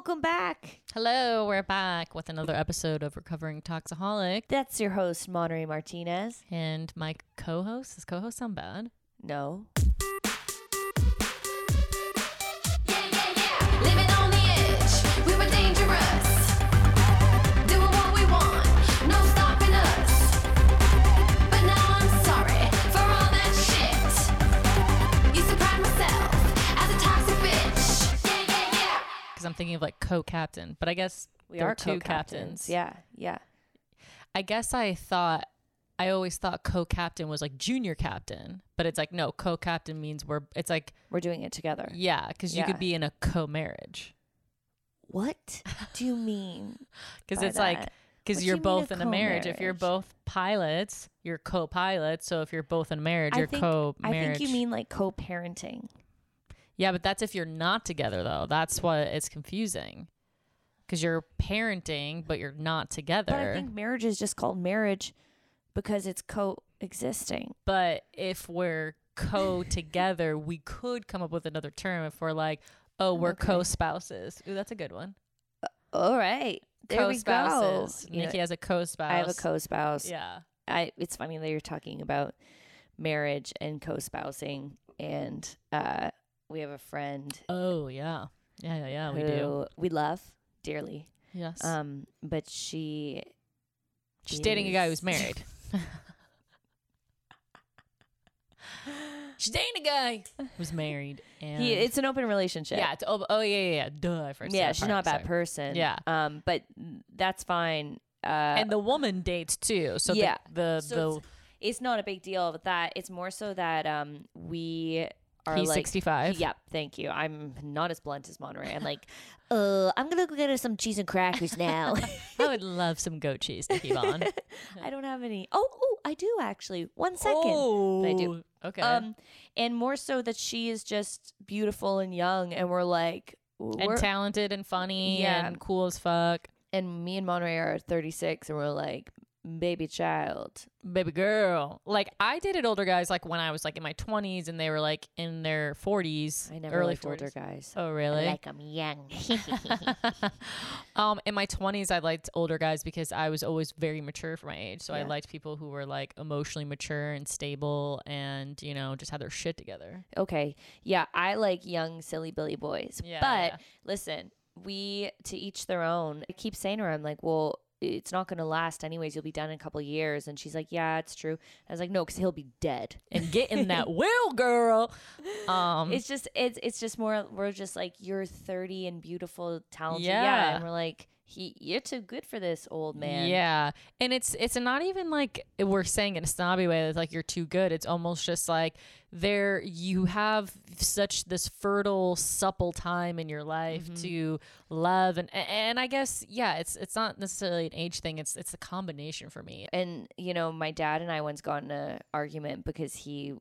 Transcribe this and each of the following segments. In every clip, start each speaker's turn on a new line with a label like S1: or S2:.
S1: welcome back.
S2: Hello, we're back with another episode of Recovering Toxaholic.
S1: That's your host, Monterey Martinez.
S2: And my co host, does co host sound bad?
S1: No.
S2: Thinking of like co captain, but I guess
S1: We are
S2: two
S1: co-captains.
S2: captains.
S1: Yeah, yeah.
S2: I guess I thought, I always thought co captain was like junior captain, but it's like, no, co captain means we're, it's like,
S1: We're doing it together.
S2: yeah, because you
S1: Yeah.
S2: could be in a co marriage.
S1: What do you mean?
S2: Because it's like, because you're
S1: you
S2: both in a marriage. If you're both pilots, you're co pilots. So if you're both in a marriage,
S1: I
S2: you're
S1: think,
S2: co
S1: I think you mean like co-parenting.
S2: Yeah, but that's if you're not together, though. That's what it's confusing. Because you're parenting, but you're not together.
S1: But I think marriage is just called marriage because it's coexisting.
S2: But if we're co together, we could come up with another term if we're like, oh, we're
S1: Okay.
S2: co spouses. Ooh, that's a good one.
S1: All right. There
S2: Co
S1: we go.
S2: spouses.
S1: You know,
S2: Nikki has a co spouse.
S1: I have a co-spouse.
S2: Yeah.
S1: I it's funny that you're talking about marriage and co-spousing and uh we have a friend
S2: Oh, yeah. Yeah, yeah, yeah. We do.
S1: we love dearly.
S2: Yes.
S1: Um but she
S2: She's dating a guy who's married. She's dating a guy who's married. And
S1: he it's an open relationship.
S2: Yeah. It's, oh, oh, yeah, yeah, yeah. Duh. I first
S1: yeah, she's
S2: part,
S1: not a bad
S2: sorry.
S1: person.
S2: Yeah.
S1: Um but that's fine. Uh
S2: and the woman dates too. So
S1: Yeah.
S2: the the,
S1: so
S2: the
S1: it's, it's not a big deal with that. It's more so that um we are
S2: he's
S1: like
S2: 65.
S1: Yep, thank you. I'm not as blunt as Monterey. I'm like, uh, I'm gonna go get us some cheese and crackers now.
S2: I would love some goat cheese to keep on.
S1: I don't have any. Oh, oh, I do actually. One second.
S2: Oh,
S1: I do.
S2: Okay.
S1: Um, and more so that she is just beautiful and young, and we're like,
S2: and
S1: we're,
S2: talented and funny
S1: Yeah.
S2: and cool as fuck.
S1: and me and Monterey are 36, and we're like, baby child.
S2: Baby girl. Like I dated older guys like when I was like in my 20s and they were like in their 40s.
S1: I never
S2: early
S1: liked
S2: 40s.
S1: older guys.
S2: Oh,
S1: I
S2: really?
S1: like them young.
S2: um, in my 20s, I liked older guys because I was always very mature for my age. So I liked people who were like emotionally mature and stable and, you know, just had their shit together.
S1: okay, yeah, I like young, silly Billy boys.
S2: Yeah,
S1: but
S2: yeah.
S1: listen, we to each their own. I keep saying to her, I'm like, well. It's not going to last anyways. You'll be done in a couple years. And she's like, yeah, it's true. I was like, no, because he'll be dead.
S2: And get in that will, girl. Um,
S1: it's just it's it's just more we're just like you're 30 and beautiful talented yeah,
S2: Yeah.
S1: and we're like he you're too good for this old man
S2: Yeah, and it's it's not even like we're saying in a snobby way. It's like you're too good. It's almost just like there you have such this fertile, supple time in your life
S1: Mm-hmm.
S2: to love and and I guess yeah, it's it's not necessarily an age thing. It's it's a combination for me.
S1: and you know my dad and i once got in a argument because he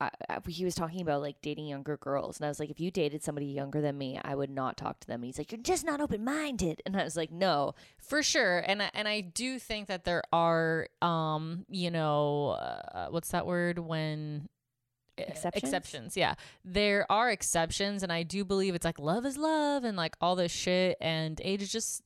S1: I, I- he was talking about like dating younger girls and i was like if you dated somebody younger than me i would not talk to them and he's like you're just not open-minded and i was like no
S2: For sure, and I- and I do think that there are, um, you know, uh, what's that word when
S1: Exceptions?
S2: Exceptions, yeah. There are exceptions, and I do believe it's like love is love, and like all this shit, and age is just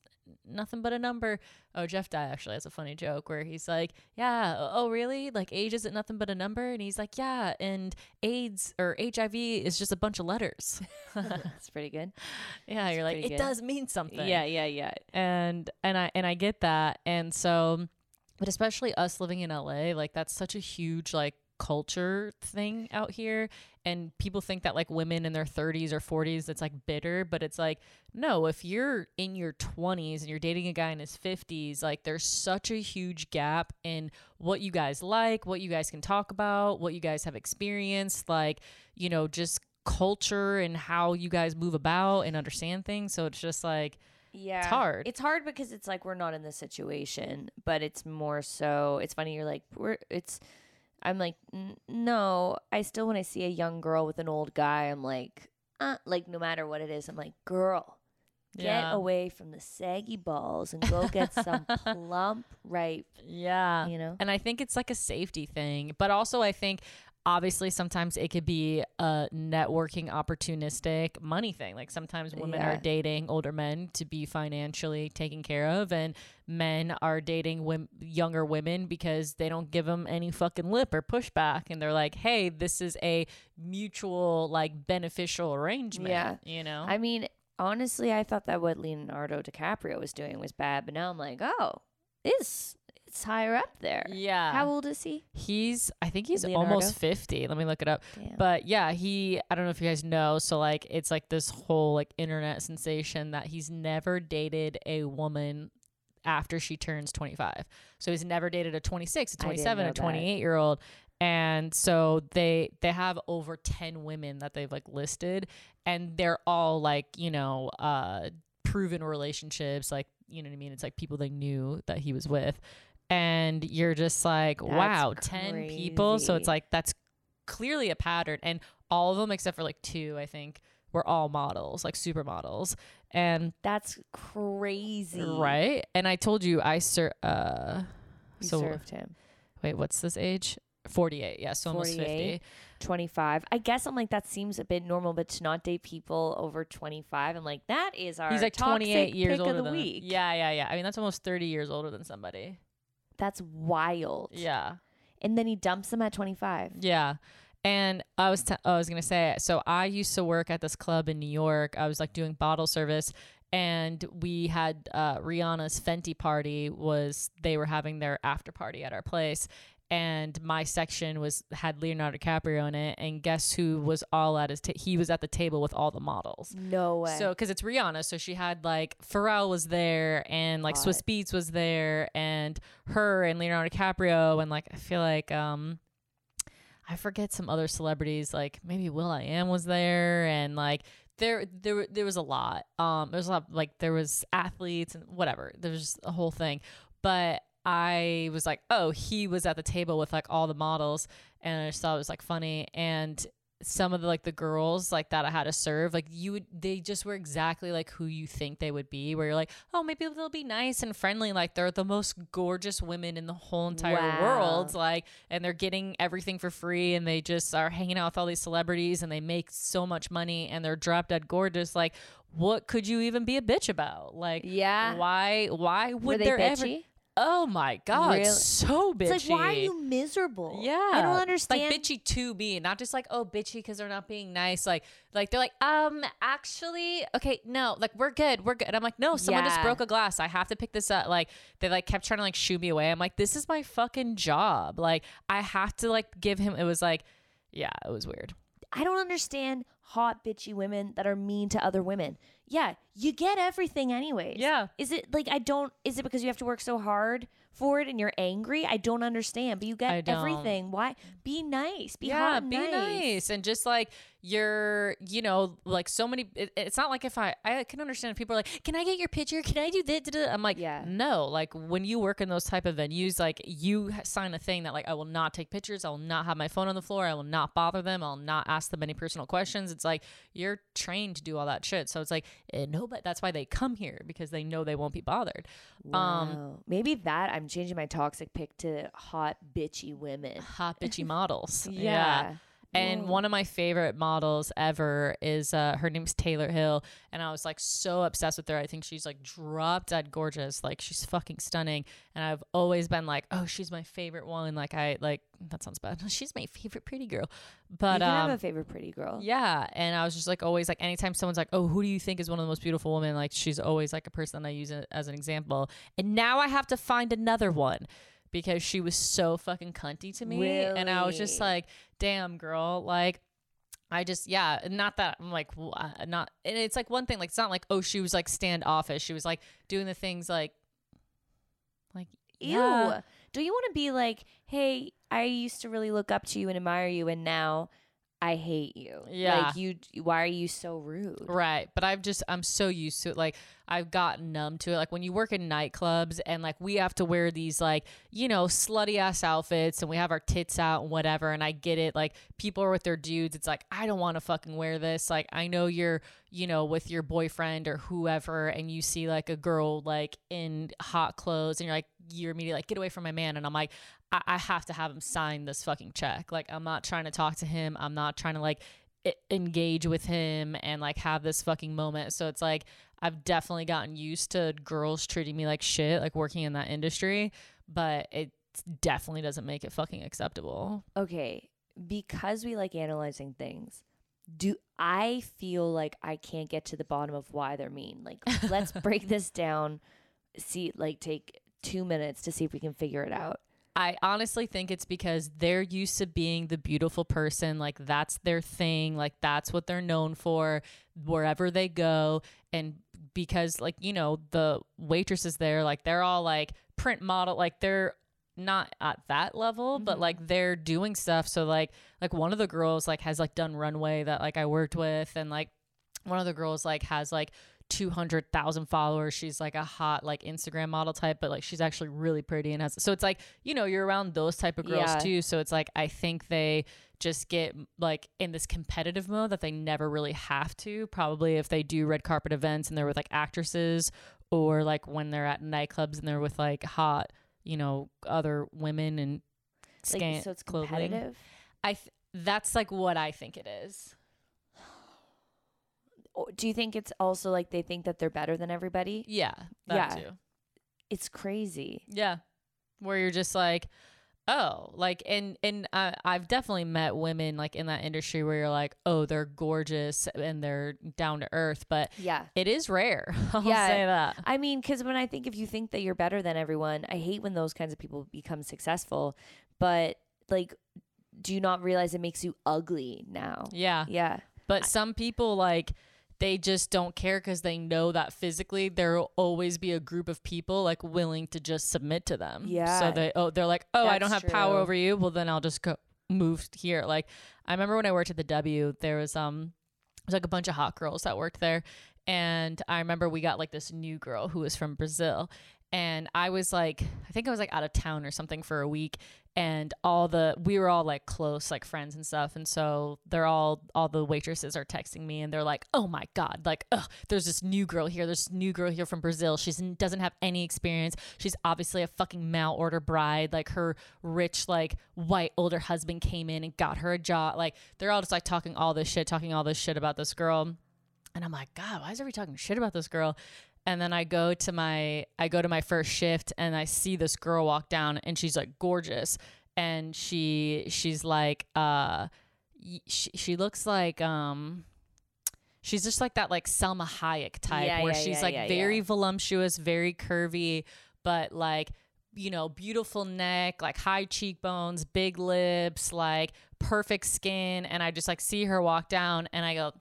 S2: nothing but a number. Oh, Jeff Dye actually has a funny joke where he's like, "Yeah, oh really? Like age isn't nothing but a number?" And he's like, "Yeah, and AIDS or HIV is just a bunch of letters."
S1: that's pretty good
S2: yeah, you're like, it
S1: good.
S2: does mean something
S1: yeah yeah yeah
S2: and and I and I get that. And so but especially us living in LA, like that's such a huge like culture thing out here and people think that like women in their 30s or 40s it's like bitter but it's like no if you're in your 20s and you're dating a guy in his 50s like there's such a huge gap in what you guys like what you guys can talk about what you guys have experienced like you know just culture and how you guys move about and understand things so it's just like
S1: Yeah.
S2: It's hard.
S1: It's hard because it's like we're not in this situation, but it's more so it's funny you're like we're it's I'm like "N- no, I still when I see a young girl with an old guy, I'm like uh like no matter what it is, I'm like girl, get
S2: Yeah.
S1: away from the saggy balls and go get some plump ripe,
S2: Yeah.
S1: you know.
S2: And I think it's like a safety thing. But also, I think obviously sometimes it could be a networking opportunistic money thing. Like sometimes women are dating older men to be financially taken care of and men are dating younger women because they don't give them any fucking lip or pushback and they're like hey this is a mutual like beneficial arrangement
S1: Yeah.
S2: you know?
S1: I mean, honestly, I thought that what Leonardo DiCaprio was doing was bad, but now I'm like, oh, it's it's higher up there.
S2: yeah
S1: How old is he?
S2: he's i think he's
S1: Leonardo?
S2: almost 50 let me look it up
S1: Damn.
S2: But yeah, he I don't know if you guys know, so like it's like this whole like internet sensation that he's never dated a woman after she turns 25. So he's never dated a 26, a 27,
S1: know
S2: a
S1: that.
S2: 28 year old. And so they they have over 10 women that they've like listed and they're all like, you know, uh proven relationships like, you know what I mean? It's like people they knew that he was with. And you're just like,
S1: That's
S2: wow, 10 people. So it's like that's clearly a pattern and all of them except for like two i think were all models like supermodels and
S1: That's crazy.
S2: right and i told you i ser uh
S1: You
S2: so
S1: served him.
S2: wait what's this age 48 yeah so almost 50
S1: 25. I guess I'm like, that seems a bit normal, but to not date people over 25, I'm like, that is our
S2: he's like 28
S1: toxic
S2: years older
S1: of the
S2: than
S1: week.
S2: yeah yeah yeah i mean that's almost 30 years older than somebody
S1: That's wild.
S2: yeah
S1: And then he dumps them at 25.
S2: Yeah. And I was t- I was gonna say so I used to work at this club in New York. I was like doing bottle service, and we had uh, Rihanna's Fenty party. Was they were having their after party at our place, and my section was had Leonardo DiCaprio in it. And guess who was all at his? ta- he was at the table with all the models.
S1: No way.
S2: So, because it's Rihanna, so she had like Pharrell was there, and like
S1: Swizz
S2: Beatz was there, and her and Leonardo DiCaprio, and like I feel like um, I forget some other celebrities, like maybe will.i.am was there, and like there there there was a lot. Um, there was a lot like there was athletes and whatever. There was just a whole thing, but. I was like, oh, he was at the table with like all the models, and I just thought it was like funny. And some of the like the girls like that I had to serve, like you would they just were exactly like who you think they would be, where you're like, oh, maybe they'll be nice and friendly. Like they're the most gorgeous women in the whole entire
S1: Wow.
S2: world. Like, and they're getting everything for free and they just are hanging out with all these celebrities and they make so much money and they're drop dead gorgeous. Like, what could you even be a bitch about? Like,
S1: yeah.
S2: why why would
S1: they
S2: there
S1: bitchy?
S2: ever Oh my god,
S1: Really?
S2: so bitchy.
S1: It's like, why are you miserable?
S2: Yeah,
S1: I don't understand.
S2: Like bitchy to be, not just like oh bitchy because they're not being nice. Like like they're like um actually okay no like we're good we're good. And I'm like no someone just broke a glass. I have to pick this up. Like they like kept trying to like shoo me away. I'm like this is my fucking job. Like I have to like give him. It was like yeah, it was weird.
S1: I don't understand hot bitchy women that are mean to other women. Yeah, you get everything anyways.
S2: Yeah.
S1: Is it like I don't is it because you have to work so hard for it and you're angry? I don't understand, but you get everything. Why? Be nice. Be
S2: yeah,
S1: hot
S2: be nice. and just like you're, you know, like so many. It, it's not like if I, I can understand if people are like, "Can I get your picture? Can I do that?" da, da?" I'm like,
S1: Yeah.
S2: no. Like when you work in those type of venues, like you sign a thing that like I will not take pictures. I will not have my phone on the floor. I will not bother them. I'll not ask them any personal questions. It's like you're trained to do all that shit. So it's like eh, but That's why they come here because they know they won't be bothered. Um,
S1: Wow. Maybe that I'm changing my toxic pick to hot bitchy women.
S2: hot bitchy models.
S1: Yeah.
S2: And
S1: Whoa.
S2: one of my favorite models ever is uh, her name's Taylor Hill, and I was like so obsessed with her. I think she's like drop dead gorgeous, like she's fucking stunning. And I've always been like, oh, she's my favorite one. Like I like that sounds bad. She's my favorite pretty girl. But
S1: you can
S2: um,
S1: have a favorite pretty girl.
S2: yeah, and I was just like always like anytime someone's like, "Oh, who do you think is one of the most beautiful women?" Like she's always like a person I use as an example. And now I have to find another one because she was so fucking cunty to me, and I was just like, "Damn, girl!" Like. I just yeah, not that I'm like uh, not, and it's like one thing like it's not like oh she was like standoffish. She was like doing the things like, like
S1: Ew.
S2: yeah.
S1: Do you want to be like, hey, I used to really look up to you and admire you, and now I hate you.
S2: Yeah.
S1: Like you. Why are you so rude?
S2: Right. But I've just, I'm so used to it. Like, I've gotten numb to it. Like, when you work in nightclubs and like we have to wear these, like, you know, slutty ass outfits and we have our tits out and whatever. And I get it. Like, people are with their dudes. It's like, I don't want to fucking wear this. Like, I know you're, you know, with your boyfriend or whoever and you see like a girl like in hot clothes and you're like, you're immediately like, get away from my man. And I'm like, I, I have to have him sign this fucking check. Like, I'm not trying to talk to him. I'm not trying to like engage with him and like have this fucking moment. So it's like, I've definitely gotten used to girls treating me like shit, like working in that industry, but it definitely doesn't make it fucking acceptable.
S1: okay, because we like analyzing things, do I feel like I can't get to the bottom of why they're mean? Like, let's break this down. See, like, take two minutes to see if we can figure it out.
S2: I honestly think it's because they're used to being the beautiful person. Like that's their thing. Like that's what they're known for wherever they go. And because, like, you know, the waitresses there, like, they're all like print model, like, they're not at that level, but mm-hmm. like they're doing stuff. So, like, like one of the girls, like, has like done runway that like I worked with. And like one of the girls, like, has like, 200,000 followers. She's like a hot like Instagram model type, but like she's actually really pretty and has so it's like, you know, you're around those type of girls
S1: Yeah.
S2: too. So it's like I think they just get like in this competitive mode that they never really have to. Probably if they do red carpet events and they're with like actresses or like when they're at nightclubs and they're with like hot, you know, other women and
S1: Like,
S2: scant
S1: so it's
S2: clothing.
S1: competitive.
S2: I th- that's like what I think it is.
S1: Do you think it's also like they think that they're better than everybody?
S2: Yeah, that
S1: Yeah.
S2: too.
S1: It's crazy.
S2: Yeah. Where you're just like, oh, like, and, and uh, I've definitely met women like in that industry where you're like, oh, they're gorgeous and they're down to earth, but
S1: Yeah.
S2: it is rare. I'll
S1: Yeah.
S2: say that.
S1: I mean, because when I think if you think that you're better than everyone, I hate when those kinds of people become successful. But like, do you not realize it makes you ugly now?
S2: Yeah.
S1: Yeah.
S2: But some people like, they just don't care because they know that physically there will always be a group of people like willing to just submit to them.
S1: Yeah.
S2: So they oh they're like oh I don't have
S1: That's
S2: power over you. Well then I'll just go move here. Like I remember when I worked at the W, there was um there's like a bunch of hot girls that worked there, and I remember we got like this new girl who was from Brazil, and I was like I think I was like out of town or something for a week, and all the we were all like close like friends and stuff and so they're all all the waitresses are texting me and they're like oh my god like oh, there's this new girl here there's this new girl here from brazil she doesn't have any experience she's obviously a fucking mail order bride like her rich like white older husband came in and got her a job like they're all just like talking all this shit talking all this shit about this girl and I'm like, God, why is everybody talking shit about this girl? And then I go to my I go to my first shift and I see this girl walk down and she's like gorgeous. And she she's like uh she, she looks like um she's just like that like Salma Hayek type
S1: Yeah,
S2: where
S1: yeah,
S2: she's
S1: yeah,
S2: like very voluptuous, very curvy, but like you know, beautiful neck, like high cheekbones, big lips, like perfect skin. And I just like see her walk down and I go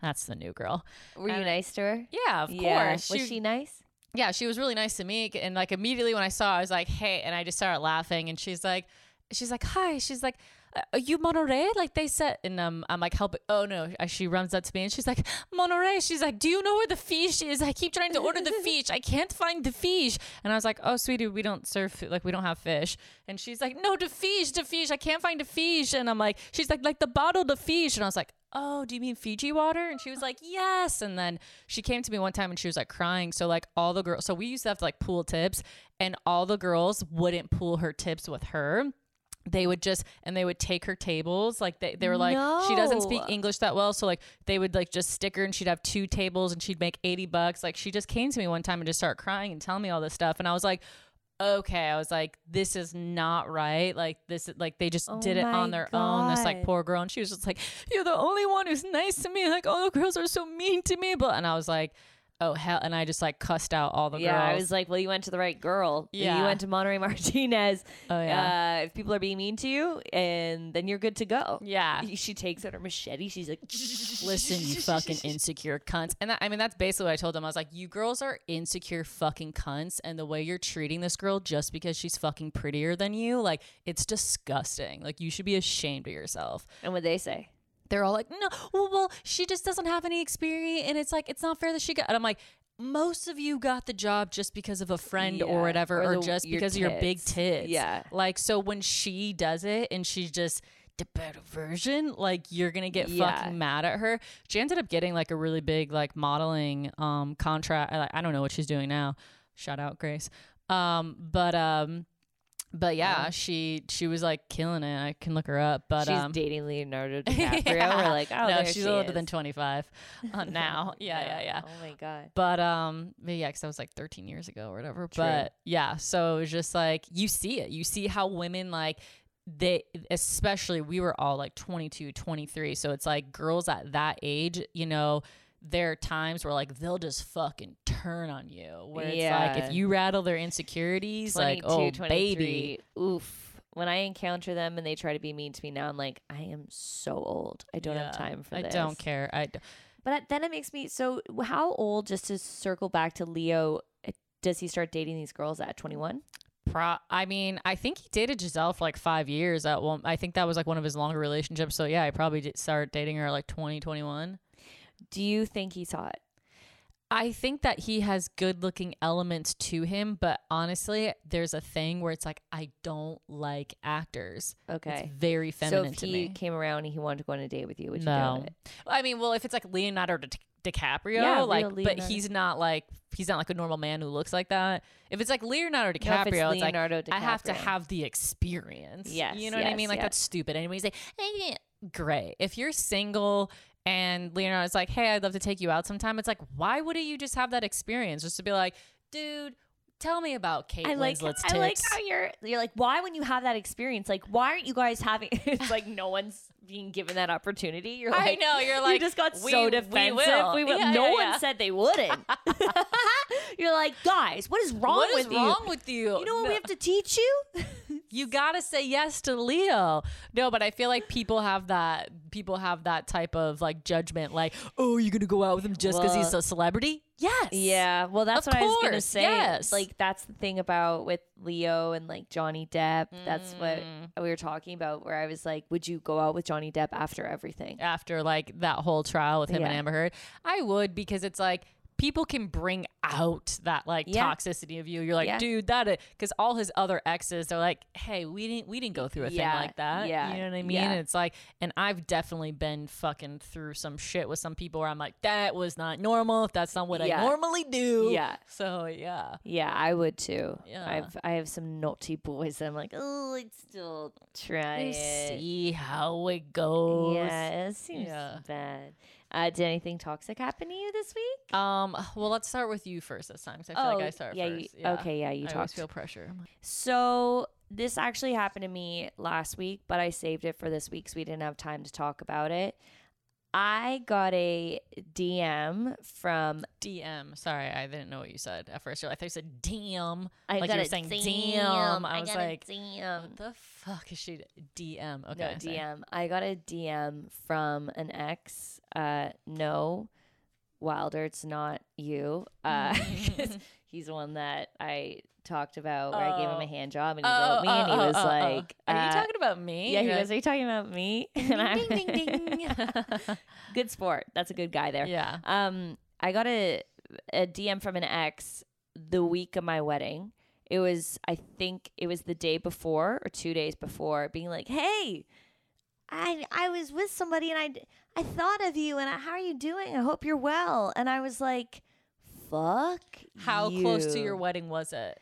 S2: that's the new girl.
S1: Were you
S2: And-
S1: nice to her?
S2: Yeah, of
S1: Yeah.
S2: course.
S1: Was she nice?
S2: yeah, she was really nice to me. And like immediately when I saw, her, I was like, "Hey!" And I just started laughing. And she's like, "She's like, hi." She's like, "Uh, "Are you Monterey?" Like they said. And um, I'm like, "Help!" Oh no! Uh, She runs up to me and she's like, "Monterey." She's like, "Do you know where the fish is? I keep trying to order the fish. I can't find the fish." And I was like, "Oh, sweetie, we don't serve fi- like we don't have fish." And she's like, "No, the fish, the fish. I can't find the fish." And I'm like, "She's like, like the bottle, the fish." And I was like. Oh, do you mean Fiji water? And she was like, Yes. And then she came to me one time and she was like crying. So, like, all the girls, so we used to have to like pool tips, and all the girls wouldn't pool her tips with her. They would just, and they would take her tables. Like, they, they were like, she doesn't speak English that well. So, like, they would like just stick her and she'd have two tables and she'd make 80 bucks. Like, she just came to me one time and just started crying and telling me all this stuff. And I was like, okay i was like this is not right. Like this like they just
S1: Oh
S2: did it on their own this like poor girl and she was just like you're the only one who's nice to me like all the girls are so mean to me but and i was like oh hell and i just like cussed out all the
S1: yeah,
S2: girls
S1: I was like, well, you went to the right girl.
S2: Yeah.
S1: You went to Monterey Martinez.
S2: oh yeah
S1: Uh, if people are being mean to you, and then you're good to go.
S2: yeah
S1: She takes out her machete. She's like,
S2: listen you fucking insecure cunts and that, i mean that's basically what i told them i was like you girls are insecure fucking cunts and the way you're treating this girl just because she's fucking prettier than you like it's disgusting like you should be ashamed of yourself
S1: And what they say?
S2: They're all like, no, well, well, she just doesn't have any experience, and it's like it's not fair that she got. And I'm like, most of you got the job just because of a friend or whatever,
S1: or
S2: or,
S1: the-
S2: just because of your big
S1: tits.
S2: tits.
S1: Yeah.
S2: like so when she does it and she's just the better version, like you're gonna get
S1: Yeah.
S2: fucking mad at her. She ended up getting like a really big like modeling um contract. I, I don't know what she's doing now. Shout out Grace. Um, but um, but yeah, she she was like killing it. I can look her up, but
S1: she's
S2: um,
S1: dating Leonardo DiCaprio.
S2: yeah.
S1: We're like, oh,
S2: no, she's
S1: she
S2: older
S1: is.
S2: than twenty five uh, now. yeah, yeah, yeah.
S1: Oh my god.
S2: But um, but yeah, because that was like 13 years ago or whatever.
S1: True.
S2: But yeah, so it was just like you see it. You see how women like they, especially we were all like 22, 23. So it's like girls at that age, you know, there are times where like they'll just fucking turn on you. Where it's like if you rattle their insecurities, like
S1: 22,
S2: oh baby,
S1: Oof. When I encounter them and they try to be mean to me now, I'm like, I am so old. I don't have time for
S2: I
S1: this.
S2: I don't care. I d-
S1: But then it makes me so. How old? Just to circle back to Leo, uh, does he start dating these girls at 21?
S2: Pro- I mean, I think he dated Gisele for like five years. At one, I think that was like one of his longer relationships. So yeah, I probably did start dating her at like 20, 21.
S1: Do you think he saw it?
S2: I think that he has good looking elements to him, but honestly, there's a thing where it's like I don't like actors.
S1: Okay.
S2: It's very
S1: so
S2: feminine
S1: if
S2: to
S1: he
S2: me.
S1: came around and he wanted to go on a date with you, would you
S2: No.
S1: do it?
S2: I mean, well, if it's like Leonardo Di- DiCaprio,
S1: Yeah,
S2: like,
S1: real
S2: but he's not like he's not like a normal man who looks like that. If it's like Leonardo
S1: No, if
S2: DiCaprio,
S1: it's
S2: it's like
S1: Leonardo
S2: I have to have the experience.
S1: Yes,
S2: you know what I mean. Like
S1: yes.
S2: that's stupid. Anyways, like eh, great. If you're single and Leonardo's like, hey, I'd love to take you out sometime. It's like, why wouldn't you just have that experience just to be like, dude, tell me about Kate
S1: I like
S2: Winslet's
S1: I like
S2: tits.
S1: how you're you're like why when you have that experience like why aren't you guys having it's like no one's being given that opportunity you're like, I
S2: know you're like
S1: you just got
S2: we-
S1: so
S2: we
S1: defensive
S2: will.
S1: We will.
S2: Yeah,
S1: no
S2: yeah,
S1: one
S2: yeah.
S1: said they wouldn't you're like guys what is wrong
S2: What is
S1: with
S2: wrong
S1: you
S2: with you?
S1: you know what
S2: No.
S1: we have to teach you
S2: you gotta say yes to Leo. No, but I feel like people have that people have that type of like judgment, like, oh, you're gonna go out with him just because he's a celebrity? Yes.
S1: yeah well that's
S2: Of
S1: what i was gonna say
S2: yes.
S1: like that's the thing about with leo and like johnny depp. That's what
S2: Mm.
S1: we were talking about where i was like would you go out with johnny depp after everything?
S2: After like that whole trial with him and Amber Heard, I would because it's like people can bring out that like
S1: Yeah.
S2: toxicity of you. You're like,
S1: Yeah.
S2: dude, that because all his other exes, they're like, hey, we didn't we didn't go through a
S1: Yeah,
S2: thing like that.
S1: yeah,
S2: You know what I mean? And it's like, and I've definitely been fucking through some shit with some people where I'm like, that was not normal. If that's not what. I normally do.
S1: Yeah.
S2: So yeah.
S1: Yeah, I would too.
S2: Yeah.
S1: I've I have some naughty boys that I'm like, oh, I'd still try it.
S2: see how it goes.
S1: Yeah, it seems bad. Uh, did anything toxic happen to you this week?
S2: Um. Well, let's start with you first this time. 'cause I feel like I start
S1: Oh, yeah,
S2: first.
S1: You, okay, yeah, you
S2: I
S1: talked.
S2: feel pressure.
S1: So this actually happened to me last week, but I saved it for this week because we didn't have time to talk about it. I got a DM from
S2: DM. Sorry, I didn't know what you said at first. I thought you said DM.
S1: I
S2: Like
S1: got
S2: you were saying
S1: DM.
S2: damn. I
S1: I
S2: was like,
S1: DM.
S2: What the fuck is she? DM. Okay.
S1: no
S2: sorry.
S1: DM. I got a DM from an ex. Uh, no, Wilder, it's not you. Uh, he's the one that I talked about where I gave him
S2: Oh.
S1: a hand job and he
S2: Oh,
S1: wrote me and he
S2: oh,
S1: was
S2: oh, oh, oh.
S1: like,
S2: "Are you
S1: uh,
S2: talking about me?"
S1: Yeah, he goes, "Are you talking about me?" And I-
S2: ding, ding, ding.
S1: good sport. That's a good guy there.
S2: yeah.
S1: Um, I got a a DM from an ex the week of my wedding. It was, I think, it was the day before or two days before, being like, "Hey, I I was with somebody and I I thought of you and I, how are you doing? I hope you're well." And I was like, "Fuck."
S2: How close to your wedding was it?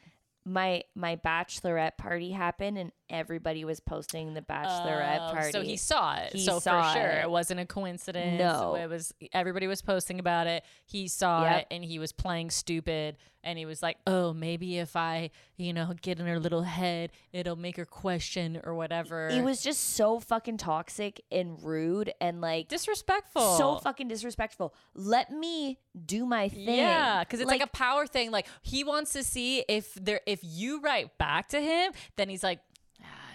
S1: my my bachelorette party happened and everybody was posting the bachelorette
S2: Oh,
S1: party.
S2: So he saw it.
S1: He
S2: so
S1: saw
S2: for sure,
S1: it.
S2: it. wasn't a coincidence.
S1: No.
S2: it was. Everybody was posting about it. He saw
S1: Yep.
S2: it, and he was playing stupid. And he was like, "Oh, maybe if I, you know, get in her little head, it'll make her question or whatever."
S1: it was just so fucking toxic and rude and like
S2: disrespectful.
S1: so fucking disrespectful. Let me do my thing.
S2: Yeah, because it's like, a power thing. Like he wants to see if there, if you write back to him, then he's like,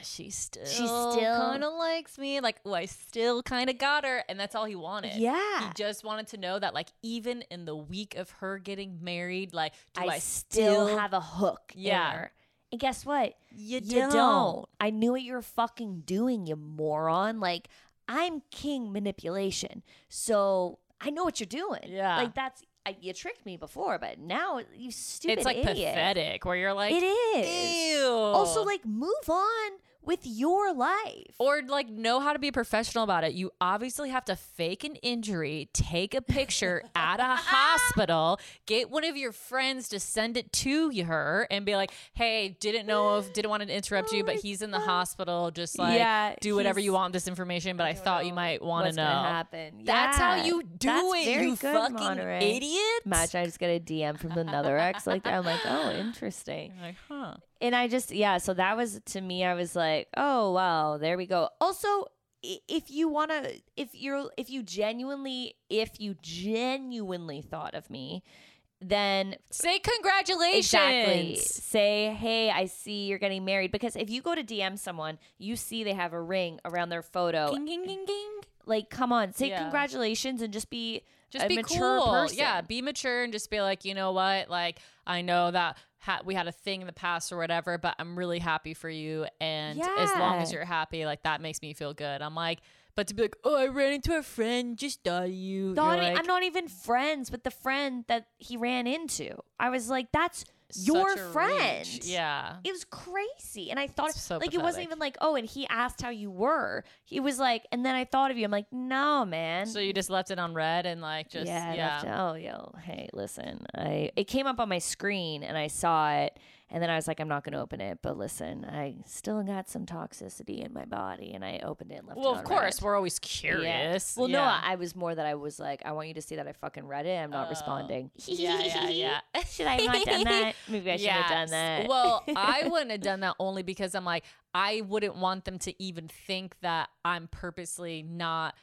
S2: she still, she
S1: still-
S2: kind of likes me. Like, oh, I still kind of got her, and that's all he wanted.
S1: Yeah.
S2: he just wanted to know that, like, even in the week of her getting married, like, do
S1: I,
S2: I,
S1: still have a hook.
S2: Yeah.
S1: And guess what?
S2: You
S1: You don't. I knew what you were fucking doing, you moron. Like, I'm king manipulation. So I know what you're doing.
S2: Yeah.
S1: Like, that's, I, you tricked me before, but now you stupid
S2: It's like
S1: idiot.
S2: pathetic, where you're like,
S1: It is.
S2: ew.
S1: Also, like, move on with your life.
S2: or like know how to be professional about it. You obviously have to fake an injury, take a picture at a hospital, get one of your friends to send it to her and be like, "Hey, didn't know if didn't want to interrupt you,
S1: Oh
S2: but
S1: my
S2: he's in the hospital. Just like
S1: Yeah,
S2: do whatever you want with this information, but I,
S1: don't
S2: thought you might want to know."
S1: happen.
S2: That's how you do
S1: that's
S2: it, you
S1: good,
S2: fucking
S1: Monterey.
S2: idiot.
S1: Imagine I just get a DM from another ex like that. I'm like, oh, interesting.
S2: Like, huh.
S1: And I just, yeah. So that was to me. I was like, oh wow, there we go. Also, if you want to, if you're, if you genuinely, if you genuinely thought of me, then
S2: Say congratulations.
S1: Exactly. Say, hey, I see you're getting married. Because if you go to DM someone, you see they have a ring around their photo.
S2: Ging, ging, ging, ging.
S1: Like, come on, say
S2: Yeah.
S1: congratulations and just be
S2: just
S1: a
S2: be
S1: mature
S2: cool.
S1: person.
S2: Yeah, be mature and just be like, you know what? Like, I know that ha- we had a thing in the past or whatever, but I'm really happy for you. And as long as you're happy, like that makes me feel good. I'm like, but to be like, oh, I ran into a friend, just thought you.
S1: Not e-
S2: like,
S1: I'm not even friends with the friend that he ran into. I was like, that's your friend.
S2: reach. Yeah.
S1: It was crazy. And I thought,
S2: so
S1: like, it wasn't even like, oh, and he asked how you were. He was like, and then I thought of you. I'm like, no, man.
S2: So you just left it on red and like just
S1: yeah,
S2: yeah.
S1: It- oh, yo, hey, listen, I it came up on my screen and I saw it, and then I was like, I'm not gonna open it, but listen, I still got some toxicity in my body, and I opened it and left it.
S2: Well,
S1: on
S2: of course,
S1: red.
S2: we're always
S1: Yeah.
S2: curious.
S1: Well, no,
S2: Yeah.
S1: I was more that I was like, I want you to see that I fucking read it. I'm not
S2: Oh.
S1: responding.
S2: yeah, yeah, yeah.
S1: Should I have not done that? Maybe I should have done that.
S2: Well, I wouldn't have done that only because I'm like, I wouldn't want them to even think that I'm purposely not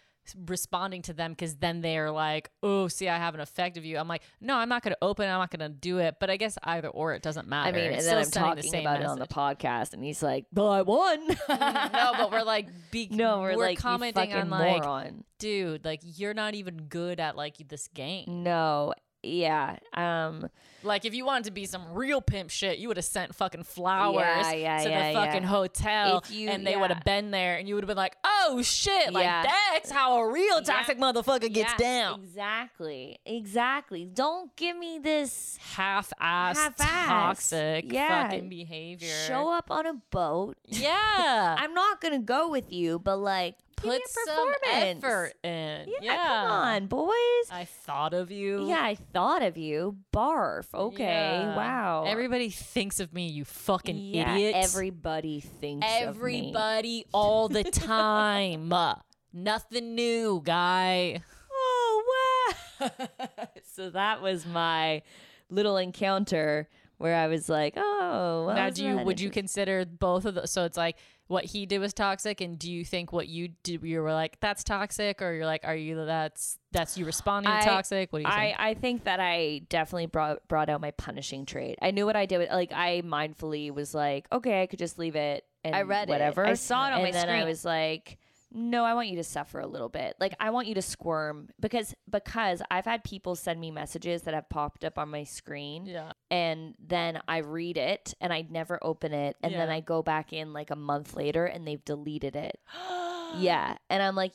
S2: responding to them because then they're like, oh, see, I have an effect of you. I'm like, no, I'm not going to open it. I'm not going to do it. But I guess either or it doesn't matter.
S1: I mean, and
S2: It's
S1: then I'm
S2: the
S1: talking
S2: same
S1: about it on the podcast, and he's like, "Well, I won."
S2: Mm, no, but we're like, be-
S1: no, we're, like,
S2: commenting on like,
S1: moron.
S2: dude, like you're not even good at like this game.
S1: No, yeah, um,
S2: Like if you wanted to be some real pimp shit, you would have sent fucking flowers
S1: Yeah, yeah,
S2: to
S1: yeah,
S2: the fucking hotel,
S1: you-
S2: and they would have been there, and you would have been like, "Oh shit!" Like that's how a real toxic motherfucker gets
S1: Yeah,
S2: down.
S1: Exactly, exactly. Don't give me this.
S2: Half-ass,
S1: Half-ass.
S2: toxic fucking behavior.
S1: Show up on a boat.
S2: Yeah,
S1: I'm not gonna go with you, but like,
S2: put some effort in.
S1: Yeah,
S2: Yeah,
S1: come on, boys.
S2: I thought of you.
S1: Yeah, I thought of you. Barf. Okay.
S2: Yeah.
S1: Wow.
S2: Everybody thinks of me, you fucking
S1: yeah,
S2: idiot.
S1: Everybody thinks of me.
S2: Everybody all the time. Uh, nothing new, guy.
S1: Oh wow! so that was my little encounter where I was like, "Oh, well,
S2: now, do you would you consider both of those? So it's like what he did was toxic, and do you think what you did you were like that's toxic, or you're like, are you that's that's you responding
S1: I-
S2: to toxic? What do you
S1: I,
S2: think?
S1: I think that I definitely brought brought out my punishing trait. I knew what I did. With, like I mindfully was like, okay, I could just leave it. And
S3: I read it.
S1: whatever.
S3: I saw it on
S1: and
S3: my
S1: then I was like, no, I want you to suffer a little bit. Like I want you to squirm because because I've had people send me messages that have popped up on my screen,
S2: yeah,
S1: and then I read it and I never open it, and then I go back in like a month later and they've deleted it. yeah, and I'm like,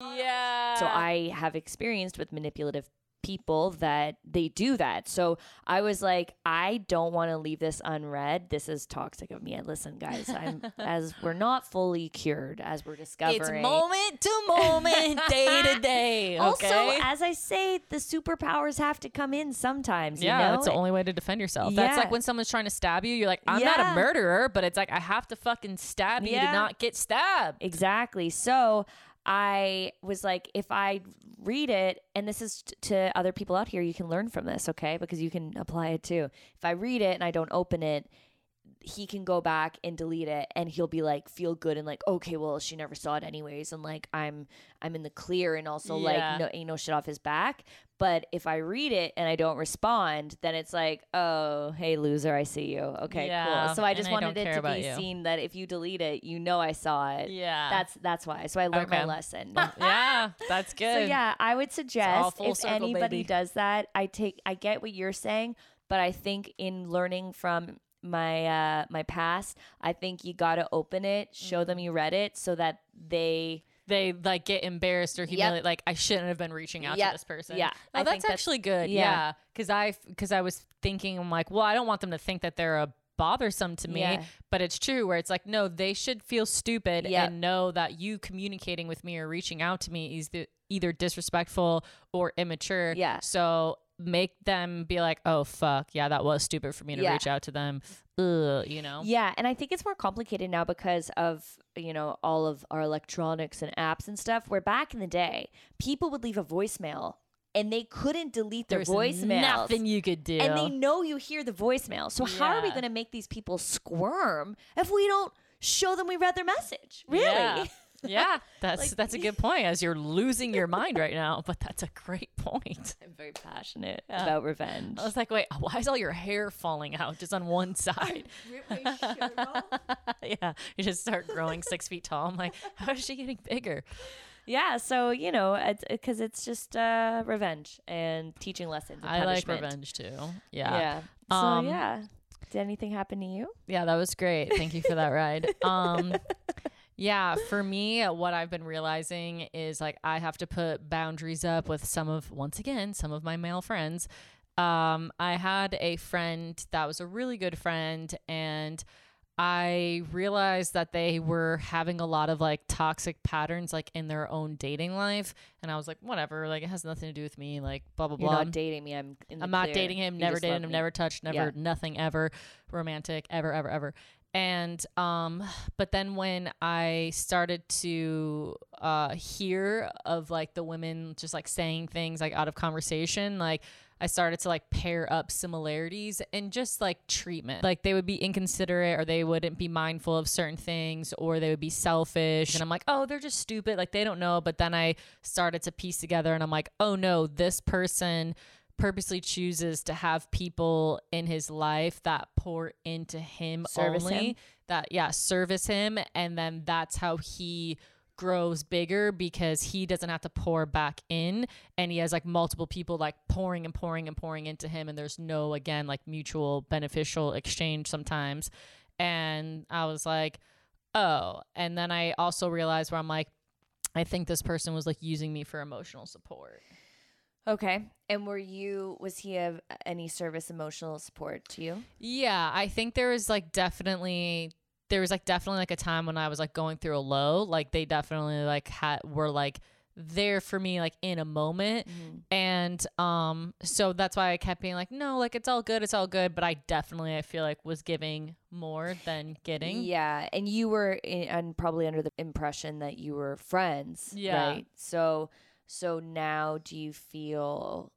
S2: yeah.
S1: so I have experienced with manipulative people that they do that. So I was like, I don't want to leave this unread. This is toxic of me. And listen, guys, I'm as we're not fully cured as we're discovering.
S2: it's moment to moment, day to day.
S1: Also, as I say, the superpowers have to come in sometimes.
S2: yeah,
S1: you know?
S2: that's the only way to defend yourself. That's like when someone's trying to stab you, you're like, I'm not a murderer, but it's like I have to fucking stab you to not get stabbed.
S1: Exactly. So I was like, if I read it, and this is t- to other people out here, you can learn from this, okay? Because you can apply it too. If I read it and I don't open it, he can go back and delete it and he'll be like feel good and like okay well she never saw it anyways and like i'm i'm in the clear and also
S2: Yeah.
S1: like no ain't no shit off his back but if i read it and i don't respond then it's like oh hey loser i see you okay
S2: Yeah,
S1: cool so i just
S2: I
S1: wanted
S2: don't
S1: it to be
S2: you.
S1: seen that if you delete it you know i saw it
S2: Yeah.
S1: that's that's why. So I learned my lesson.
S2: yeah, that's good.
S1: so yeah, I would suggest if
S2: circle,
S1: anybody
S2: baby.
S1: does that, I take I get what you're saying, but I think in learning from my uh my past, I think you got to open it, show
S2: Mm-hmm.
S1: them you read it so that they
S2: they like get embarrassed or humiliated. Like I shouldn't have been reaching out
S1: Yep.
S2: to this person.
S1: Yeah,
S2: oh, that's
S1: think that's-
S2: actually good.
S1: yeah.
S2: Yeah, because I because I was thinking, I'm like, well, I don't want them to think that they're a bothersome to me.
S1: Yeah.
S2: But it's true where it's like, no, they should feel stupid
S1: Yep.
S2: and know that you communicating with me or reaching out to me is the, either disrespectful or immature.
S1: Yeah.
S2: So make them be like, oh, fuck. Yeah, that was stupid for me to
S1: Yeah.
S2: reach out to them. Ugh, you know?
S1: Yeah, and I think it's more complicated now because of, you know, all of our electronics and apps and stuff. Where back in the day, people would leave a voicemail and they couldn't delete their voicemail.
S2: Nothing you could do.
S1: and they know you hear the voicemail. So how are we going to make these people squirm if we don't show them we read their message? Really?
S2: Yeah. Yeah, that's
S1: Like-
S2: that's a good point. As you're losing your mind right now, but that's a great point.
S1: I'm very passionate
S2: Yeah.
S1: about revenge.
S2: I was like, wait, why is all your hair falling out just on one side? yeah, you just start growing six feet tall. I'm like, how is she getting bigger?
S1: yeah, so you know, because it's just uh, revenge and teaching lessons. And
S2: I like revenge too.
S1: Yeah.
S2: Yeah.
S1: So
S2: Um,
S1: yeah. Did anything happen to you?
S2: Yeah, that was great. Thank you for that ride. Um yeah, for me what I've been realizing is like I have to put boundaries up with some of once again, some of my male friends. Um I had a friend that was a really good friend and I realized that they were having a lot of like toxic patterns like in their own dating life and I was like whatever, like it has nothing to do with me, like blah blah blah.
S1: You're
S2: blah.
S1: not dating me. I'm. In the
S2: I'm not
S1: clear.
S2: dating him,
S1: You
S2: never
S1: just
S2: dated
S1: love
S2: him,
S1: me.
S2: never touched, never
S1: Yeah.
S2: nothing ever romantic, ever, ever, ever. And um, but then when I started to uh hear of like the women just like saying things like out of conversation, like I started to like pair up similarities and just like treatment. Like they would be inconsiderate or they wouldn't be mindful of certain things or they would be selfish. And I'm like, oh, they're just stupid. Like they don't know. But then I started to piece together and I'm like, oh no, this person purposely chooses to have people in his life that pour into him
S1: Service
S2: only
S1: him.
S2: that yeah service him and then that's how he grows bigger because he doesn't have to pour back in and he has like multiple people like pouring and pouring and pouring into him and there's no again like mutual beneficial exchange sometimes. And i was like oh. And then i also realized where i'm like i think this person was like using me for emotional support
S1: Okay. And were you? Was he of any service emotional support to you?
S2: Yeah, I think there was like definitely there was like definitely like a time when I was like going through a low. Like they definitely like had were like there for me like in a moment. And um so that's why I kept being like, no, like it's all good, it's all good. But I definitely I feel like was giving more than getting.
S1: Yeah, and you were in, and probably under the impression that you were friends.
S2: Yeah.
S1: Right. So so now do you feel?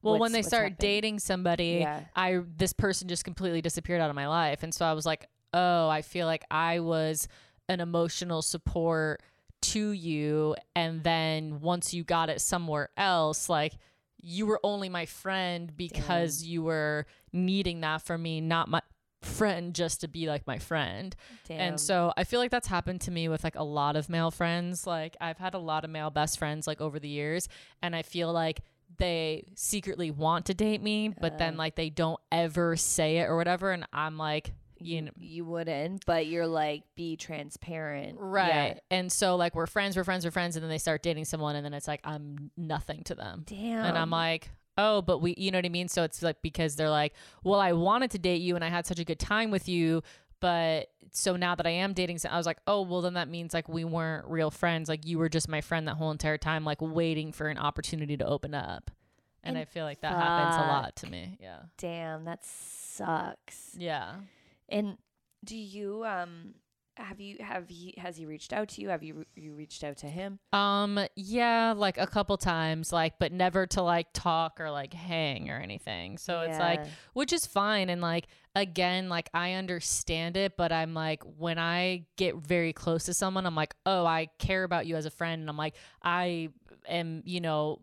S2: Well,
S1: what's-
S2: when they start
S1: happened?
S2: dating somebody,
S1: Yeah.
S2: I this person just completely disappeared out of my life, and so I was like, oh, I feel like I was an emotional support to you, and then once you got it somewhere else, like you were only my friend because you were needing that from me, not my friend just to be like my friend.
S1: Damn.
S2: And so I feel like that's happened to me with like a lot of male friends. Like I've had a lot of male best friends like over the years and I feel like they secretly want to date me, but then
S1: Uh.
S2: like they don't ever say it or whatever and I'm like, you know,
S1: you wouldn't, but you're like be transparent.
S2: right. And so like we're friends, we're friends, we're friends and then they start dating someone and then it's like I'm nothing to them.
S1: Damn.
S2: And I'm like, oh, but we, you know what I mean? So it's like because they're like, well, I wanted to date you and I had such a good time with you. But so now that I am dating, I was like, oh, well, then that means like we weren't real friends. Like you were just my friend that whole entire time, like waiting for an opportunity to open up. And,
S1: And
S2: I feel like that happens a lot to me. Yeah.
S1: Damn, that sucks.
S2: Yeah.
S1: And do you um have you have he has he reached out to you? Have you you reached out to him?
S2: Um, yeah, like a couple times, like, but never to like talk or like hang or anything. So it's like, which is fine. And like, again, like, I understand it, but I'm like, when I get very close to someone, I'm like, oh, I care about you as a friend. And I'm like, I am, you know,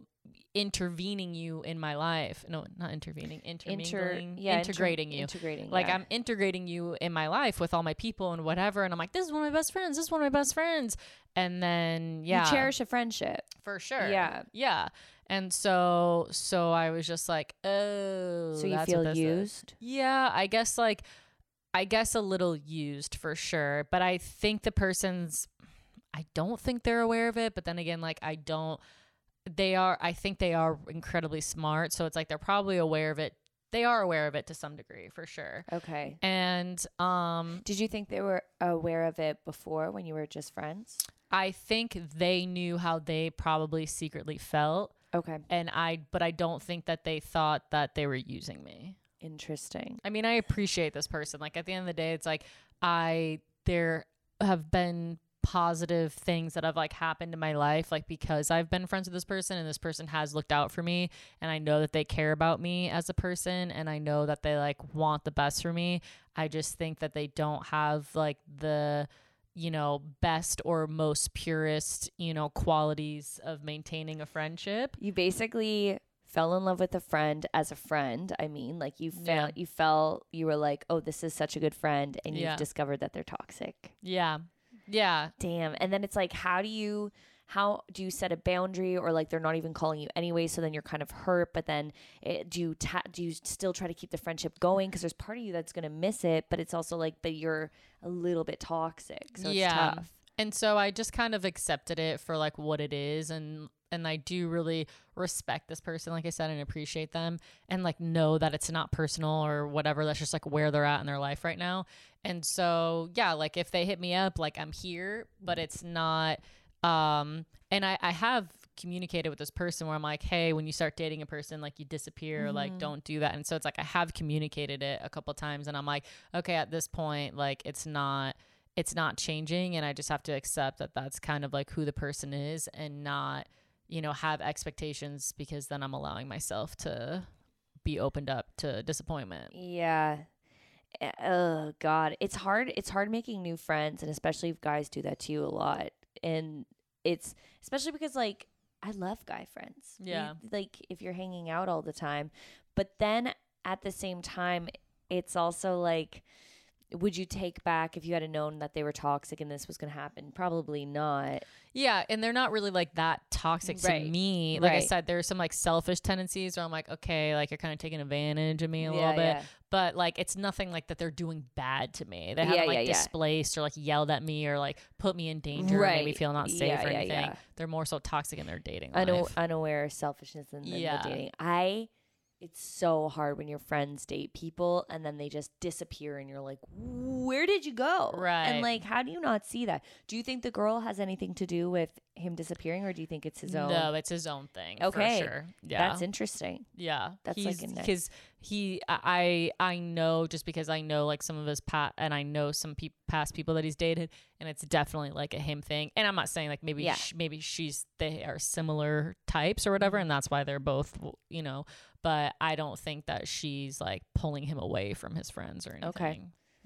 S2: intervening you in my life. No, not intervening, intermingling,
S1: yeah, inter-
S2: integrating you.
S1: Integrating.
S2: Like
S1: yeah.
S2: I'm integrating you in my life with all my people and whatever, and I'm like, this is one of my best friends. This is one of my best friends. And then yeah,
S1: You cherish a friendship.
S2: for sure.
S1: Yeah.
S2: Yeah. And so so I was just like, oh
S1: So you feel
S2: this is.
S1: used?
S2: Yeah, I guess like I guess a little used for sure. But I think the person's I don't think they're aware of it, but then again, like I don't they are I think they are incredibly smart. So it's like they're probably aware of it. they are aware of it to some degree for sure.
S1: Okay.
S2: And um
S1: Did you think they were aware of it before when you were just friends?
S2: I think they knew how they probably secretly felt
S1: Okay.
S2: and I but I don't think that they thought that they were using me.
S1: Interesting.
S2: I mean, I appreciate this person. Like at the end of the day, it's like I there have been positive things that have like happened in my life like because I've been friends with this person and this person has looked out for me and I know that they care about me as a person and I know that they like want the best for me. I just think that they don't have like the you know best or most purest, you know, qualities of maintaining a friendship.
S1: You basically fell in love with a friend as a friend. I mean, like you felt
S2: Yeah.
S1: you felt you were like, "Oh, this is such a good friend," and
S2: Yeah.
S1: you've discovered that they're toxic.
S2: Yeah. Yeah.
S1: Damn. And then it's like, how do you how do you set a boundary or like they're not even calling you anyway so then you're kind of hurt but then it, do you ta- do you still try to keep the friendship going because there's part of you that's going to miss it but it's also like but you're a little bit toxic so
S2: Yeah.
S1: it's tough
S2: And so I just kind of accepted it for like what it is and and I do really respect this person like I said and appreciate them and like know that it's not personal or whatever that's just like where they're at in their life right now. And so yeah, like if they hit me up like I'm here, but it's not um and I I have communicated with this person where I'm like, "Hey, when you start dating a person like you disappear, like don't do that." And so it's like I have communicated it a couple times and I'm like, "Okay, at this point like it's not it's not changing and I just have to accept that that's kind of like who the person is and not, you know, have expectations because then I'm allowing myself to be opened up to disappointment.
S1: yeah oh god it's hard it's hard making new friends and especially if guys do that to you a lot and it's especially because like i love guy friends You-
S2: Yeah.
S1: like if you're hanging out all the time but then at the same time it's also like would you take back if you had known that they were toxic and this was going to happen probably not
S2: Yeah, and they're not really like that toxic to
S1: Right.
S2: me. Like I
S1: Right.
S2: said, there's some like selfish tendencies where I'm like, okay, like you're kind of taking advantage of me a
S1: Yeah,
S2: little bit.
S1: yeah.
S2: But like it's nothing like that they're doing bad to me. They haven't like
S1: yeah, yeah.
S2: displaced or like yelled at me or like put me in danger or made me
S1: Right.
S2: feel not safe or anything. They're more so toxic in their dating
S1: Unaw-
S2: life.
S1: unaware selfishness in, in the dating. I it's so hard when your friends date people and then they just disappear and you're like, where did you go?
S2: Right.
S1: And like, how do you not see that? Do you think the girl has anything to do with him disappearing or do you think it's his own?
S2: No, it's his own thing.
S1: Okay.
S2: For sure. Yeah.
S1: That's interesting.
S2: Yeah,
S1: That's like
S2: because he I I know just because I know like some of his past, and I know some peop past people that he's dated and it's definitely like a him thing and I'm not saying like maybe
S1: Yeah. Mm-hmm.
S2: sh- maybe she's they are similar types or whatever and that's why they're both you know but I don't think that she's like pulling him away from his friends or anything.
S1: Okay.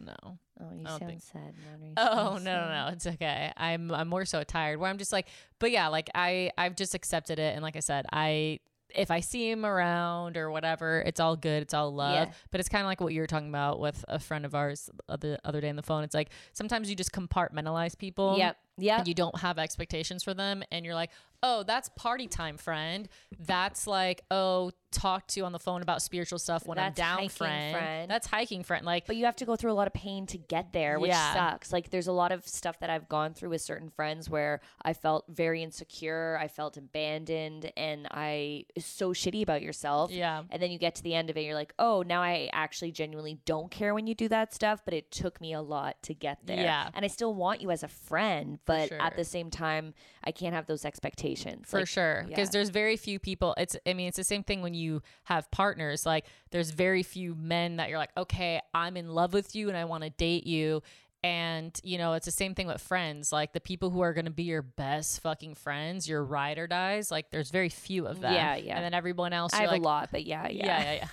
S2: No.
S1: Oh, you sound
S2: think-
S1: sad.
S2: Oh no no no it's okay I'm I'm more so tired where I'm just like but yeah like I I've just accepted it and like I said I if I see him around or whatever it's all good it's all love
S1: Yeah.
S2: but it's kind of like what you were talking about with a friend of ours the other day on the phone it's like sometimes you just compartmentalize people
S1: Yep.
S2: Yeah. you don't have expectations for them and you're like oh that's party time friend that's like oh talk to you on the phone about spiritual stuff when i'm
S1: That's
S2: down
S1: hiking
S2: friend.
S1: friend.
S2: that's hiking friend like
S1: But you have to go through a lot of pain to get there, which
S2: Yeah.
S1: sucks. Like there's a lot of stuff that I've gone through with certain friends where I felt very insecure, I felt abandoned, and I so shitty about yourself.
S2: yeah
S1: And then you get to the end of it, you're like, oh, now I actually genuinely don't care when you do that stuff, but it took me a lot to get there.
S2: Yeah.
S1: And I still want you as a friend, but
S2: sure.
S1: at the same time, I can't have those expectations.
S2: For
S1: Like,
S2: sure because
S1: yeah.
S2: there's very few people it's i mean it's the same thing when you have partners like there's very few men that you're like okay i'm in love with you and i want to date you and you know it's the same thing with friends like the people who are going to be your best fucking friends your ride or dies like there's very few of them
S1: Yeah, yeah.
S2: and then everyone else
S1: I have
S2: like
S1: a lot, but yeah, yeah.
S2: yeah, yeah, yeah.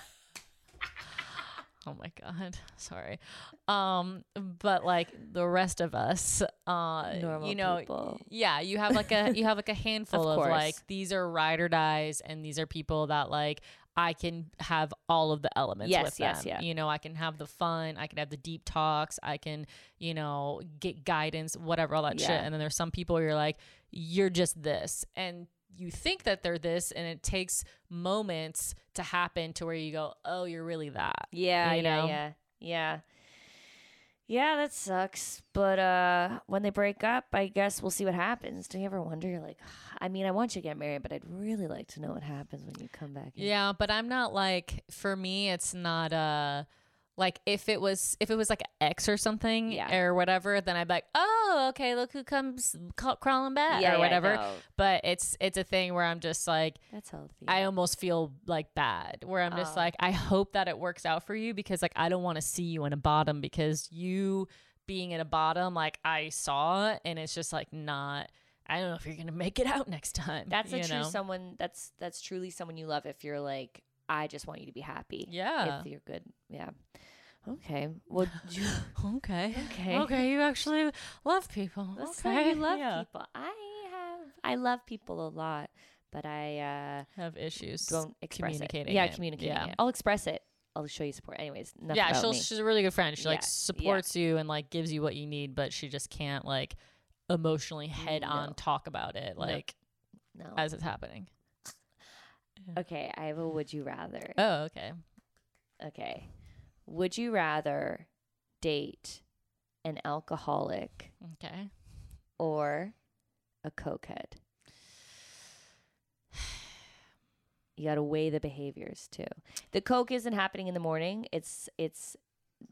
S2: Oh my god, sorry. Um, but like the rest of us, uh,
S1: Normal
S2: you know,
S1: people.
S2: yeah, you have like a you have like a handful of,
S1: course.
S2: like these are ride or dies, and these are people that like. I can have all of the elements
S1: Yes,
S2: with
S1: yes,
S2: them.
S1: yeah.
S2: You know, I can have the fun, I can have the deep talks, I can, you know, get guidance, whatever, all that shit. And then there's some people where you're like, you're just this. And you think that they're this, and it takes moments to happen to where you go, oh, you're really that.
S1: Yeah,
S2: you
S1: yeah,
S2: know?
S1: yeah, yeah. Yeah, that sucks. But uh when they break up, I guess we'll see what happens. Do you ever wonder you're like I mean, I want you to get married, but I'd really like to know what happens when you come back. in."
S2: Yeah, but I'm not like for me it's not uh like if it was if it was like an ex or something
S1: Yeah.
S2: or whatever, then I'd be like, oh, okay, look who comes ca- crawling back
S1: Yeah,
S2: or
S1: yeah,
S2: whatever. But it's it's a thing where I'm just like
S1: That's healthy.
S2: I almost feel like bad where I'm just
S1: Oh.
S2: like I hope that it works out for you because like I don't want to see you in a bottom because you being in a bottom like I saw and it's just like not I don't know if you're gonna make it out next time.
S1: that's a true
S2: know?
S1: someone that's that's truly someone you love if you're like I just want you to be happy.
S2: Yeah.
S1: If you're good. Yeah. Okay. Well, you,
S2: Okay.
S1: Okay.
S2: Okay. You actually love people.
S1: That's
S2: okay.
S1: you love
S2: yeah.
S1: people. I have I love people a lot, but I uh
S2: Have issues.
S1: don't express
S2: communicating
S1: it. Yeah,
S2: it.
S1: communicating
S2: Yeah.
S1: it. I'll express it. I'll show you support. Anyways,
S2: yeah, she'll,
S1: me.
S2: she's a really good friend. She like
S1: Yeah, yeah.
S2: supports you and like gives you what you need, but she just can't like emotionally head on talk about it like
S1: no.
S2: as it's happening.
S1: Okay, I have a would you rather.
S2: Oh, okay.
S1: Okay. Would you rather date an alcoholic
S2: Okay.
S1: or a cokehead? You got to weigh the behaviors too. The coke isn't happening in the morning. It's it's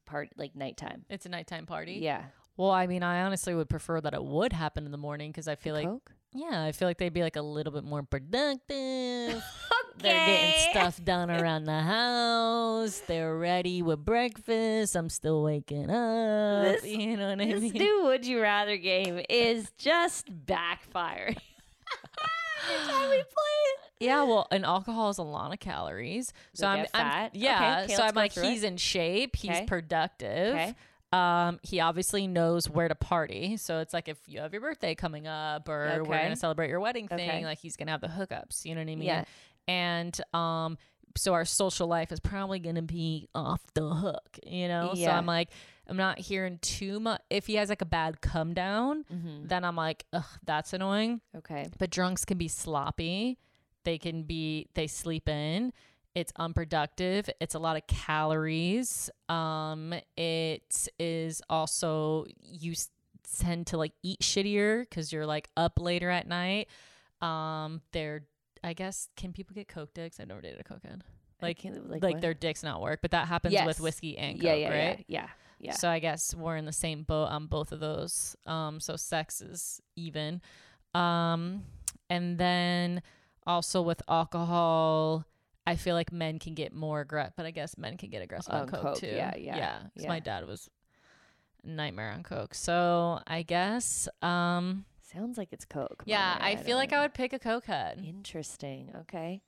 S1: part like nighttime.
S2: It's a nighttime party.
S1: Yeah.
S2: Well, I mean, I honestly would prefer that it would happen in the morning because I feel like,
S1: coke.
S2: yeah, I feel like they'd be like a little bit more productive.
S1: Okay.
S2: They're getting stuff done around the house. They're ready with breakfast. I'm still waking up.
S1: This-
S2: you know what I
S1: This
S2: mean?
S1: new would you rather game is just backfiring. Every time we play it.
S2: Yeah, well, and alcohol is a lot of calories. So I'm,
S1: get
S2: I'm
S1: fat? Okay,
S2: yeah.
S1: okay,
S2: so I'm like,
S1: through it.
S2: he's in shape. He's
S1: Okay.
S2: productive.
S1: Okay.
S2: Um, he obviously knows where to party. So it's like if you have your birthday coming up or we're gonna celebrate your wedding thing,
S1: Okay.
S2: like he's gonna have the hookups. You know what I mean?
S1: Yeah.
S2: And um, so our social life is probably gonna be off the hook. You know? So
S1: Yeah.
S2: I'm like, I'm not hearing too much. If he has like a bad come down,
S1: Mm-hmm.
S2: then I'm like, ugh, that's annoying
S1: Okay.
S2: but drunks can be sloppy they can be they sleep in it's unproductive it's a lot of calories um it is also you s- tend to like eat shittier because you're like up later at night um they're i guess can people get coke dicks i've never dated a cokehead like like,
S1: like
S2: their dicks not work but that happens
S1: Yes.
S2: with whiskey and coke
S1: yeah, yeah,
S2: right
S1: yeah, yeah, yeah.
S2: so I guess we're in the same boat on both of those. Um, so sex is even. Um, and then also with alcohol, I feel like men can get more aggressive, but I guess men can get aggressive on
S1: On
S2: coke,
S1: coke,
S2: too.
S1: yeah, yeah,
S2: yeah. 'cause
S1: yeah.
S2: my dad was a nightmare on coke. So I guess, um,
S1: Sounds like it's Coke.
S2: yeah,
S1: Maya,
S2: I feel like
S1: don't
S2: I would pick a coke head.
S1: Interesting. Okay.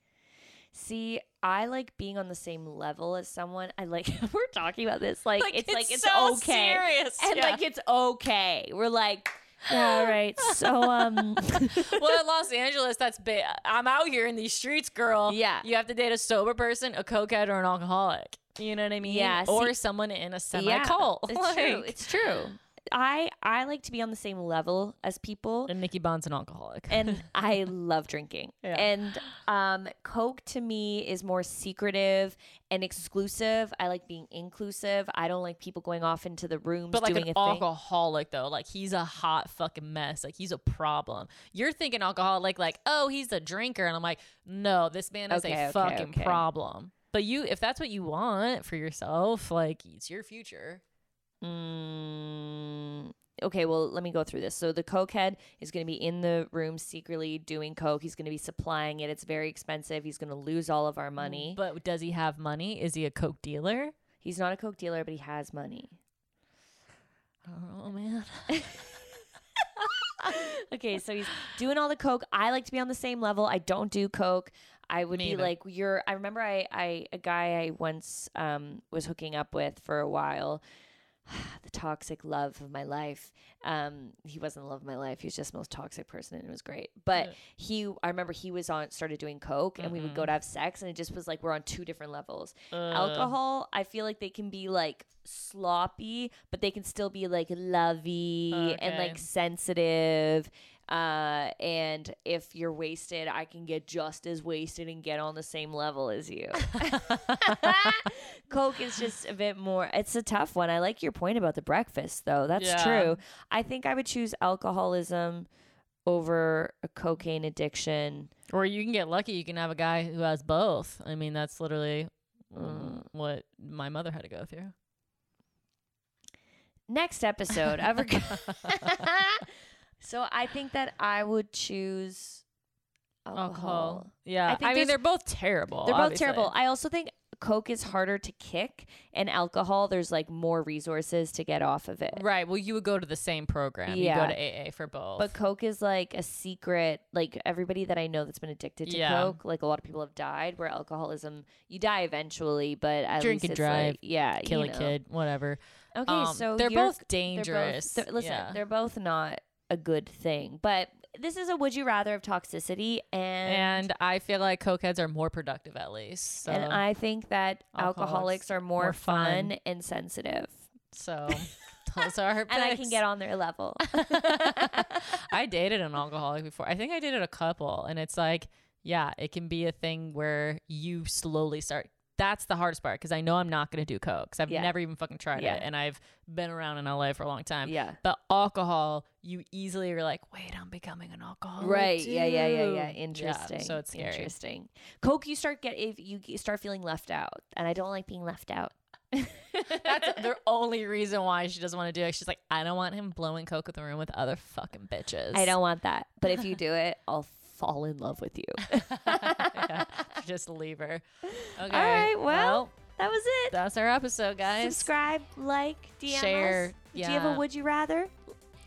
S1: See, I like being on the same level as someone. I like we're talking about this like, it's, like it's
S2: so
S1: okay.
S2: serious.
S1: And
S2: yeah.
S1: like it's okay. We're like, yeah, all right. So um
S2: well, in Los Angeles, that's big. I'm out here in these streets, girl.
S1: Yeah.
S2: You have to date a sober person, a cokehead, or an alcoholic. You know what I mean?
S1: Yeah,
S2: Or
S1: see-
S2: someone in a semi
S1: yeah,
S2: cult.
S1: It's true. It's true. I I like to be on the same level as people.
S2: and Nikki Bond's an alcoholic.
S1: and I love drinking.
S2: Yeah.
S1: And um, Coke to me is more secretive and exclusive. I like being inclusive. I don't like people going off into the rooms
S2: but like
S1: doing
S2: an
S1: a thing.
S2: alcoholic though, like he's a hot fucking mess. Like he's a problem. You're thinking alcoholic, like like oh he's a drinker, and I'm like no, this man is
S1: Okay,
S2: a
S1: okay,
S2: fucking
S1: okay.
S2: problem. But you, if that's what you want for yourself, like it's your future.
S1: Mm, okay, well, let me go through this. So the cokehead is going to be in the room secretly doing coke. He's going to be supplying it. It's very expensive. He's going to lose all of our money.
S2: But does he have money? Is he a coke dealer?
S1: He's not a coke dealer, but he has money.
S2: Oh man.
S1: okay, so he's doing all the coke. I like to be on the same level. I don't do coke. I would
S2: Me
S1: be
S2: either.
S1: like you're. I remember I, I a guy I once um was hooking up with for a while. the toxic love of my life. Um, he wasn't the love of my life. He was just the most toxic person, and it was great. But
S2: Yeah.
S1: he, I remember he was on started doing coke, and we would go to have sex, and it just was like we're on two different levels. Alcohol, I feel like they can be like sloppy, but they can still be like lovey and like sensitive. Uh, and if you're wasted, I can get just as wasted and get on the same level as you. Coke is just a bit more. It's a tough one. I like your point about the breakfast, though. That's
S2: Yeah.
S1: true. I think I would choose alcoholism over a cocaine addiction.
S2: Or you can get lucky. You can have a guy who has both. I mean, that's literally um, what my mother had to go through.
S1: Next episode of. so I think that I would choose alcohol.
S2: Alcohol. Yeah.
S1: I
S2: I,
S1: think
S2: mean, they're both terrible.
S1: They're both
S2: obviously.
S1: terrible. I also think Coke is harder to kick, and alcohol, there's like more resources to get off of it.
S2: Right. Well, you would go to the same program.
S1: Yeah.
S2: You go to AA for both.
S1: But Coke is like a secret. Like everybody that I know that's been addicted to
S2: Yeah.
S1: Coke, like a lot of people have died. Where alcoholism, you die eventually, but at
S2: Drink and drive,
S1: like, yeah,
S2: kill
S1: you
S2: a kid, whatever.
S1: Okay,
S2: Um,
S1: so
S2: they're both
S1: they're both-
S2: dangerous.
S1: they're- listen,
S2: yeah.
S1: they're both not a good thing. But this is a would you rather of toxicity, and
S2: and I feel like cokeheads are more productive at least. So,
S1: and I think that
S2: Alcoholics
S1: alcoholics are more,
S2: more
S1: fun,
S2: fun.
S1: and sensitive,
S2: so those are her
S1: and I can get on their level.
S2: I dated an alcoholic before. I think I dated a couple, and it's like, yeah, it can be a thing where you slowly start. That's the hardest part because I know I'm not going to do coke because I've
S1: Yeah.
S2: never even fucking tried
S1: Yeah.
S2: it, and I've been around in LA for a long time.
S1: yeah.
S2: But alcohol, you easily are like, wait, I'm becoming an alcoholic.
S1: Right. Yeah. Yeah. Yeah. Yeah. Interesting.
S2: so it's scary.
S1: Interesting. Coke, you start get if you start feeling left out, and I don't like being left out.
S2: That's the only reason why she doesn't want to do it. She's like, I don't want him blowing coke in the room with other fucking bitches.
S1: I don't want that. But if you do it, I'll fall in love with you.
S2: yeah, just leave her. Okay.
S1: All right. Well, that was it.
S2: that's our episode, guys.
S1: Subscribe, like, DM
S2: Share,
S1: us. Do you have a would you rather?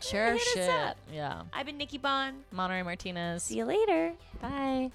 S2: Share
S1: Hit us up.
S2: Yeah.
S1: I've been Nikki Bond.
S2: Monterey Martinez.
S1: See you later. Bye.